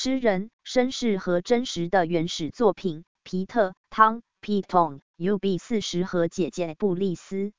诗人、绅士和真实的原始作品。皮特·汤 peton ub 四十和姐姐布丽斯。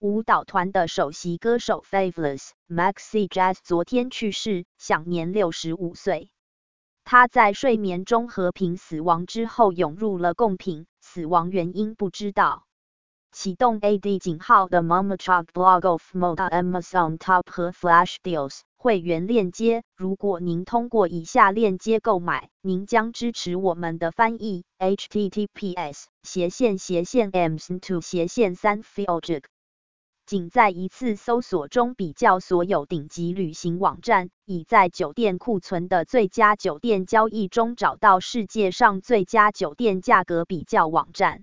舞蹈团的首席歌手 Faveless Maxi Jazz 昨天去世，享年六十五岁。他在睡眠中和平死亡之后涌入了贡品，死亡原因不知道。启动 AD 井号的 Mama Chalk Blog of Moda Amazon Top 和 Flash Deals 会员链接。如果您通过以下链接购买，您将支持我们的翻译。https 斜线斜线 ms2 斜线三 fiojik 仅在一次搜索中比较所有顶级旅行网站，已在酒店库存的最佳酒店交易中找到世界上最佳酒店价格比较网站。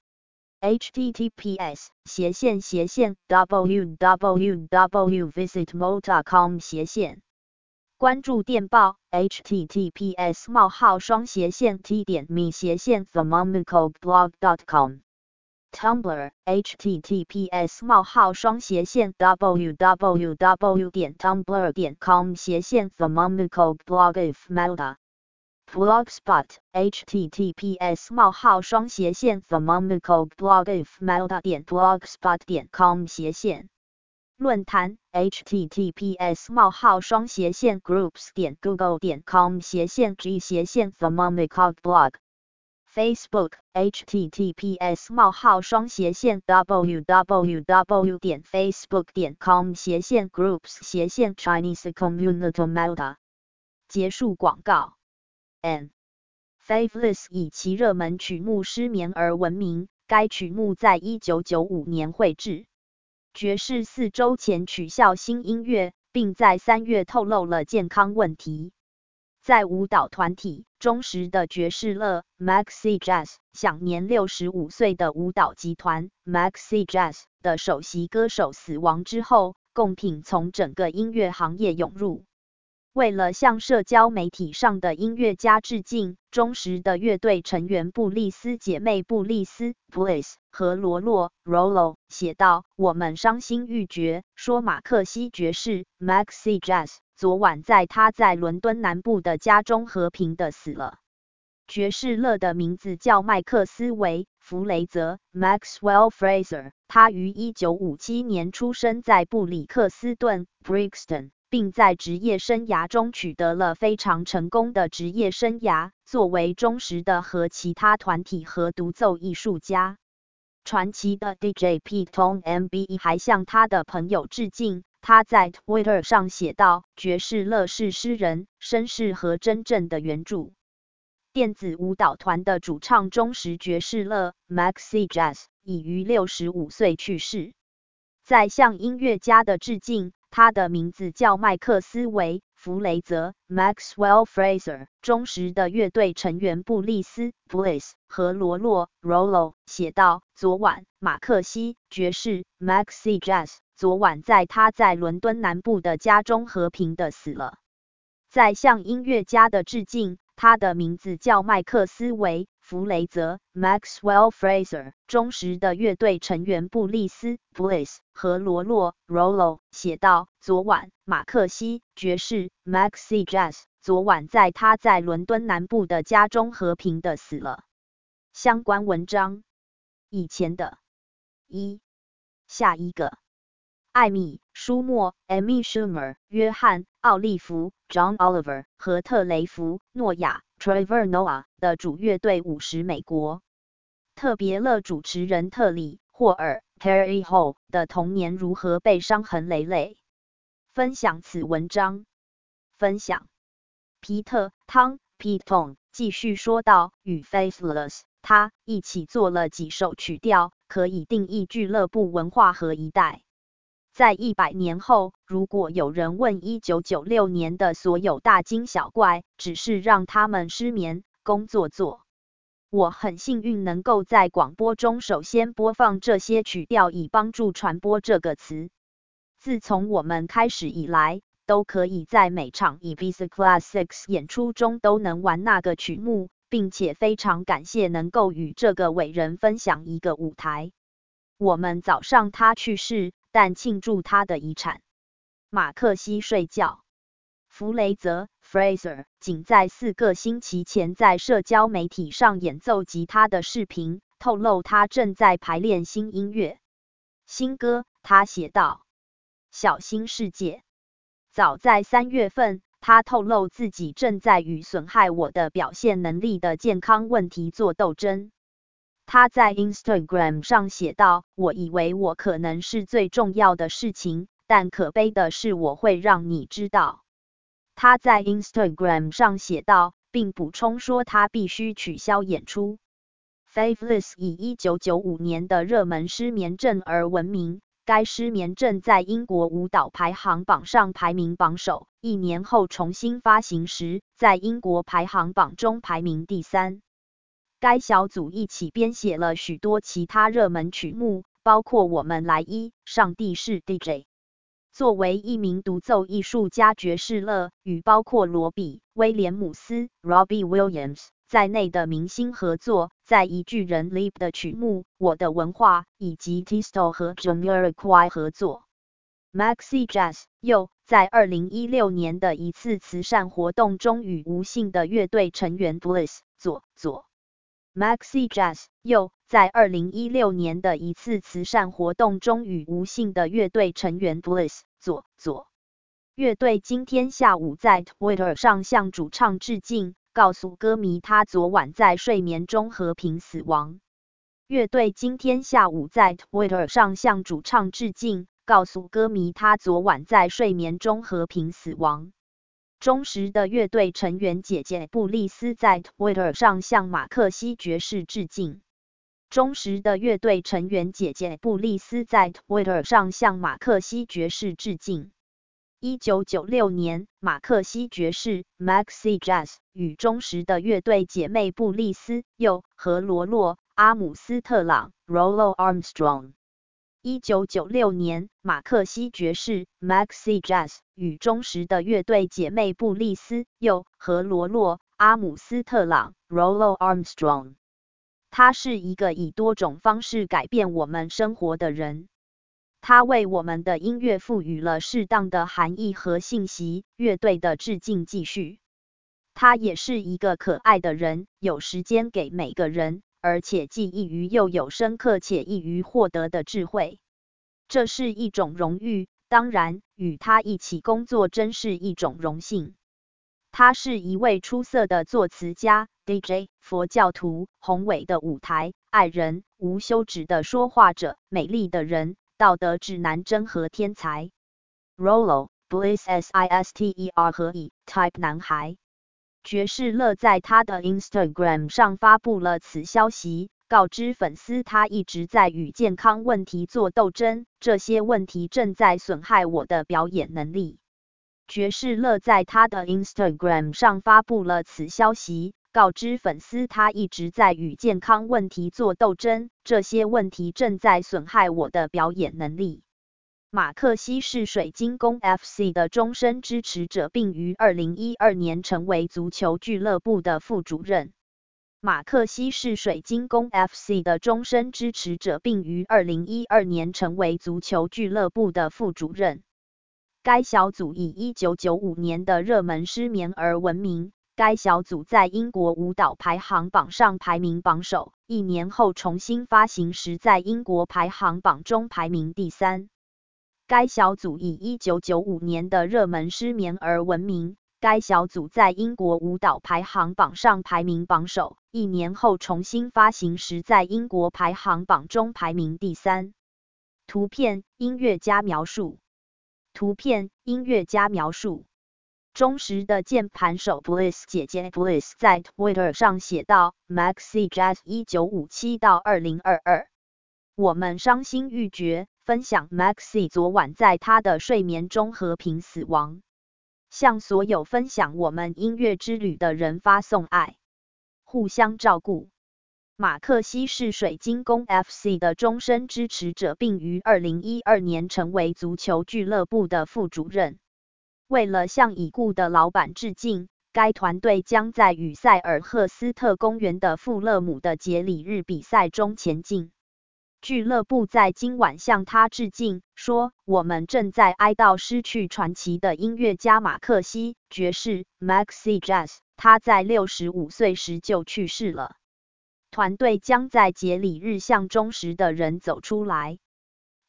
Https: 斜线斜线 www.visitmo.com 斜线关注电报：https: 冒号双斜线 t 点 me 斜线 themomicalblog.com Tumblr: https: 冒号双斜线 www. 点 tumblr. 点 com 斜线 themomicalblog if melda Blogspot: https: 冒号双斜线 themomicalblog if melda. 点 blogspot. 点 com 斜线论坛 https: 冒号双斜线 groups 点 google 点 com 斜线 g 斜线 thermomicog blog Facebook https: 冒号双斜线 www 点 facebook 点 com 斜线 groups 斜线 Chinese community Malta 结束广告。N Faveless 以其热门曲目《失眠》而闻名，该曲目在一九九五年绘制。爵士四周前取消新音乐，并在三月透露了健康问题。在舞蹈团体忠实的爵士乐 Maxi Jazz 享年六十五岁的舞蹈集团 Maxi Jazz 的首席歌手死亡之后，贡品从整个音乐行业涌入。为了向社交媒体上的音乐家致敬，忠实的乐队成员布丽斯姐妹布丽斯 （Bliss） 和罗洛 （Rolo） 写道：“我们伤心欲绝，说马克西爵士 （Maxi Jazz） 昨晚在他在伦敦南部的家中和平的死了。爵士乐的名字叫麦克斯韦·弗雷泽 （Maxwell Fraser），他于1957年出生在布里克斯顿 （Brixton）。并在职业生涯中取得了非常成功的职业生涯。作为忠实的和其他团体和独奏艺术家，传奇的 DJ Pete Tong MBE 还向他的朋友致敬。他在 Twitter 上写道：“爵士乐是诗人、绅士和真正的原著。”电子舞蹈团的主唱忠实爵士乐 Maxi Jazz 已于六十五岁去世。在向音乐家的致敬。他的名字叫麦克斯韦·弗雷泽 （Maxwell Fraser）。忠实的乐队成员布利斯 （Bliss） 和罗洛 （Rollo） 写道：“昨晚，马克西爵士 （Maxi Jazz） 昨晚在他在伦敦南部的家中和平的死了。”在向音乐家的致敬。他的名字叫麦克斯韦。弗雷泽 （Maxwell Fraser） 忠实的乐队成员布利斯 （Bliss） 和罗洛 （Rollo） 写道：“昨晚，马克西爵士 （Maxi Jazz） 昨晚在他在伦敦南部的家中和平的死了。”相关文章：以前的。一，下一个。艾米·舒默 （Amy Schumer）、约翰·奥利弗 （John Oliver） 和特雷弗·诺亚。Trevor Noah 的主乐队五十美国特别乐主持人特里霍尔 Terry Hall 的童年如何被伤痕累累？分享此文章。分享皮特汤 Pete Tong 继续说道：“与 Faithless 他一起做了几首曲调，可以定义俱乐部文化和一代。”在一百年后，如果有人问一九九六年的所有大惊小怪，只是让他们失眠、工作做，我很幸运能够在广播中首先播放这些曲调，以帮助传播这个词。自从我们开始以来，都可以在每场 Ibiza Classics 演出中都能玩那个曲目，并且非常感谢能够与这个伟人分享一个舞台。我们早上他去世。但庆祝他的遗产，马克西睡觉。弗雷泽 （Fraser） 仅在四个星期前在社交媒体上演奏吉他的视频，透露他正在排练新音乐、新歌。他写道：“小心世界。”早在三月份，他透露自己正在与损害我的表现能力的健康问题做斗争。他在 Instagram 上写道：“我以为我可能是最重要的事情，但可悲的是我会让你知道。”他在 Instagram 上写道，并补充说他必须取消演出。Faithless 以1995年的热门失眠症而闻名，该失眠症在英国舞蹈排行榜上排名榜首。一年后重新发行时，在英国排行榜中排名第三。该小组一起编写了许多其他热门曲目，包括《我们来一》《上帝是 DJ》。作为一名独奏艺术家，爵士乐与包括罗比·威廉姆斯 （Robbie Williams） 在内的明星合作，在一巨人 Leap 的曲目《我的文化》以及 Tisto 和 j a m i r q u a i 合作。Maxi Jazz 又在2016年的一次慈善活动中与无姓的乐队成员 Bliss 左左。Maxi Jazz 又在2016年的一次慈善活动中与无姓的乐队成员 Bliss 左左。乐队今天下午在 Twitter 上向主唱致敬，告诉歌迷他昨晚在睡眠中和平死亡。乐队今天下午在 Twitter 上向主唱致敬，告诉歌迷他昨晚在睡眠中和平死亡。忠实的乐队成员姐姐布丽斯在 Twitter 上向马克西爵士致敬。忠实的乐队成员姐姐布丽斯在 Twitter 上向马克西爵士致敬。一九九六年，马克西爵士 Maxi Jazz 与忠实的乐队姐妹布丽斯又和罗洛阿姆斯特朗 Rollo Armstrong。一九九六年，马克西爵士 Maxi Jazz 与忠实的乐队姐妹布丽斯又和罗洛阿姆斯特朗 Rollo Armstrong。他是一个以多种方式改变我们生活的人。他为我们的音乐赋予了适当的含义和信息。乐队的致敬继续。他也是一个可爱的人，有时间给每个人。而且既易于又有深刻且易于获得的智慧，这是一种荣誉。当然，与他一起工作真是一种荣幸。他是一位出色的作词家、DJ、佛教徒、宏伟的舞台爱人、无休止的说话者、美丽的人、道德指南针和天才。Rollo Bliss S I S T E R 和 E Type 男孩。爵士乐在他的 Instagram 上发布了此消息，告知粉丝他一直在与健康问题做斗争，这些问题正在损害我的表演能力。爵士乐在他的 Instagram 上发布了此消息，告知粉丝他一直在与健康问题做斗争，这些问题正在损害我的表演能力。马克西是水晶宫 FC 的终身支持者，并于2012年成为足球俱乐部的副主任。马克西是水晶宫 FC 的终身支持者，并于2012年成为足球俱乐部的副主任。该小组以1995年的热门失眠而闻名。该小组在英国舞蹈排行榜上排名榜首，一年后重新发行时，在英国排行榜中排名第三。该小组以1995年的热门失眠而闻名。该小组在英国舞蹈排行榜上排名榜首，一年后重新发行时，在英国排行榜中排名第三。图片：音乐家描述。图片：音乐家描述。忠实的键盘手 Bliss 姐姐 Bliss 在 Twitter 上写道：Maxi Jazz 1957到2022，我们伤心欲绝。分享 Maxi 昨晚在他的睡眠中和平死亡，向所有分享我们音乐之旅的人发送爱，互相照顾。马克西是水晶宫 FC 的终身支持者，并于2012年成为足球俱乐部的副主任。为了向已故的老板致敬，该团队将在与塞尔赫斯特公园的富勒姆的节礼日比赛中前进。俱乐部在今晚向他致敬，说：“我们正在哀悼失去传奇的音乐家马克西爵士 （Maxi Jazz）。他在六十五岁时就去世了。团队将在节礼日向忠实的人走出来。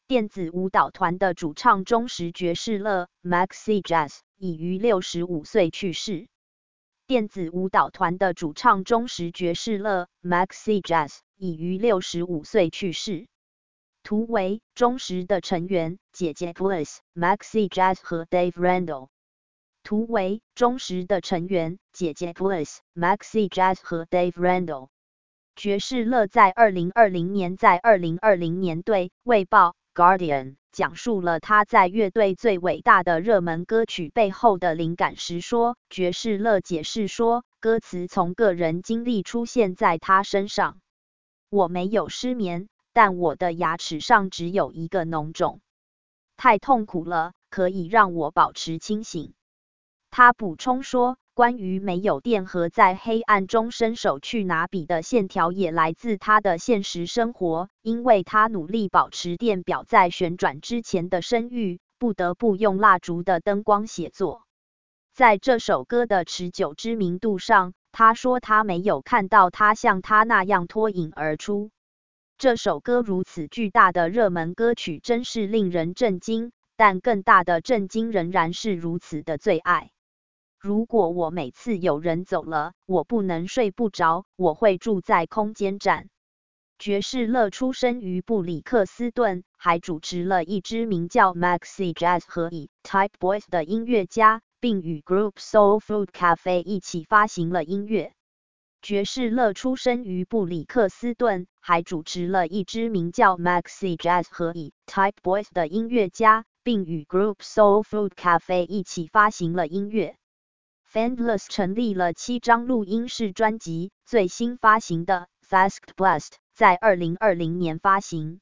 电子舞蹈团的主唱忠实爵士乐 （Maxi Jazz） 已于六十五岁去世。电子舞蹈团的主唱忠实爵士乐 （Maxi Jazz）。已于六十五岁去世。图为忠实的成员姐姐 Bliss、Maxi Jazz 和 Dave Randall。图为忠实的成员姐姐 Bliss、Maxi Jazz 和 Dave Randall。爵士乐在二零二零年在二零二零年对《卫报》Guardian 讲述了他在乐队最伟大的热门歌曲背后的灵感时说：“爵士乐解释说，歌词从个人经历出现在他身上。”我没有失眠，但我的牙齿上只有一个脓肿，太痛苦了，可以让我保持清醒。他补充说，关于没有电和在黑暗中伸手去拿笔的线条也来自他的现实生活，因为他努力保持电表在旋转之前的声誉，不得不用蜡烛的灯光写作。在这首歌的持久知名度上。他说他没有看到他像他那样脱颖而出。这首歌如此巨大的热门歌曲真是令人震惊，但更大的震惊仍然是如此的最爱。如果我每次有人走了，我不能睡不着，我会住在空间站。爵士乐出生于布里克斯顿，还主持了一支名叫 Maxi Jazz 和以 Type Boys 的音乐家。并与 Group Soul Food Cafe 一起发行了音乐。爵士乐出身于布里克斯顿，还主持了一支名叫 Maxi Jazz 和以 Type Boys 的音乐家，并与 Group Soul Food Cafe 一起发行了音乐。Fandless 成立了七张录音室专辑，最新发行的 Fast Blast 在2020年发行。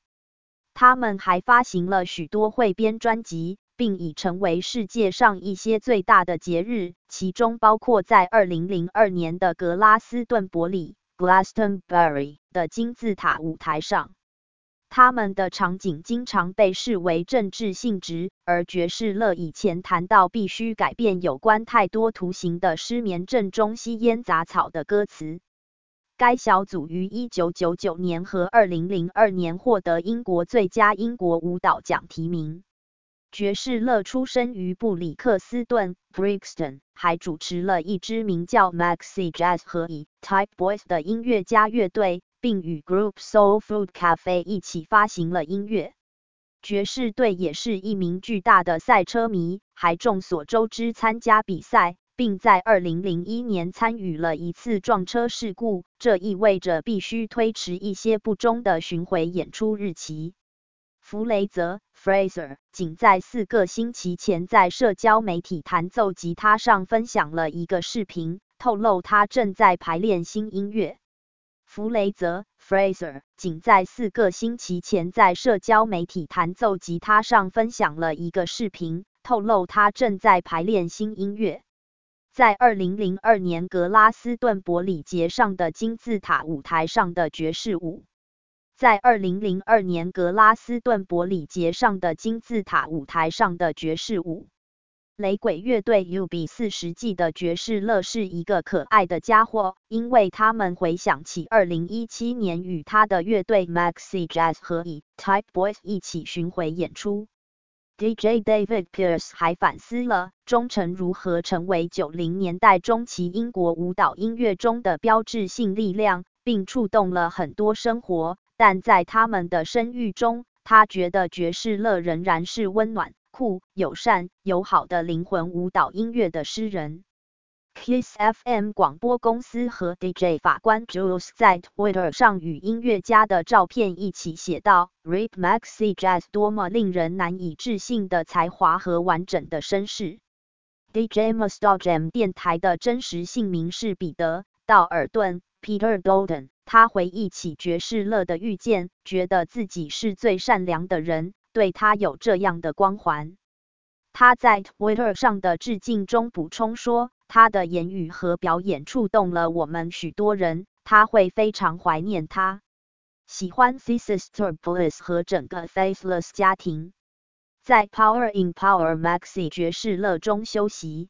他们还发行了许多汇编专辑。并已成为世界上一些最大的节日，其中包括在2002年的格拉斯顿伯里 （Glastonbury） 的金字塔舞台上。他们的场景经常被视为政治性质，而爵士乐以前谈到必须改变有关太多图形的失眠症中吸烟杂草的歌词。该小组于1999年和2002年获得英国最佳英国舞蹈奖提名。爵士乐出身于布里克斯顿 （Brixton），还主持了一支名叫 Maxi Jazz 和以 Type Boys 的音乐家乐队，并与 Group Soul Food Cafe 一起发行了音乐。爵士队也是一名巨大的赛车迷，还众所周知参加比赛，并在2001年参与了一次撞车事故，这意味着必须推迟一些不忠的巡回演出日期。弗雷泽 （Fraser） 仅在四个星期前在社交媒体弹奏吉他上分享了一个视频，透露他正在排练新音乐。弗雷泽 （Fraser） 仅在四个星期前在社交媒体弹奏吉他上分享了一个视频，透露他正在排练新音乐。在2002年格拉斯顿伯里节上的金字塔舞台上的爵士舞。在2002年格拉斯顿伯里节上的金字塔舞台上的爵士舞，雷鬼乐队 UB4 实际的爵士乐是一个可爱的家伙，因为他们回想起2017年与他的乐队 Maxi Jazz 和以 Type Boys 一起巡回演出。DJ David Pierce 还反思了忠诚如何成为90年代中期英国舞蹈音乐中的标志性力量，并触动了很多生活。但在他们的声誉中，他觉得爵士乐仍然是温暖、酷、友善、友好的灵魂舞蹈音乐的诗人。Kiss FM 广播公司和 DJ 法官 Jules 在 Twitter 上与音乐家的照片一起写道：“Rip Maxi Jazz 多么令人难以置信的才华和完整的身世。”DJ m u s t a g e m 电台的真实姓名是彼得·道尔顿 （Peter Dalton）。他回忆起爵士乐的遇见，觉得自己是最善良的人，对他有这样的光环。他在 Twitter 上的致敬中补充说：“他的言语和表演触动了我们许多人，他会非常怀念他。喜欢 Sister Bliss 和整个 Faithless 家庭，在 Power in Power Maxi 爵士乐中休息。”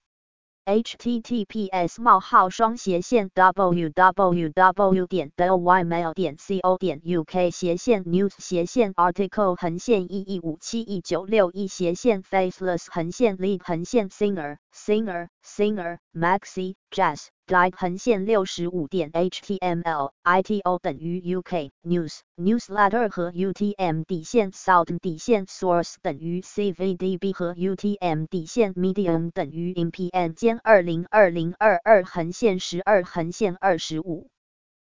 https: 冒号双斜线 www 点 dailymail 点 co 点 uk 斜线 news 斜线 article 横线一一五七一九六一斜线 faceless 横线 lead 横线 singer singer singer maxi jazz guide 横线六十五点 html ito 等于 uk news newsletter 和 utm 底线 south 底线 source 等于 cvdb 和 utm 底线 medium 等于 npn 兼二零二零二二横线十二横线二十五。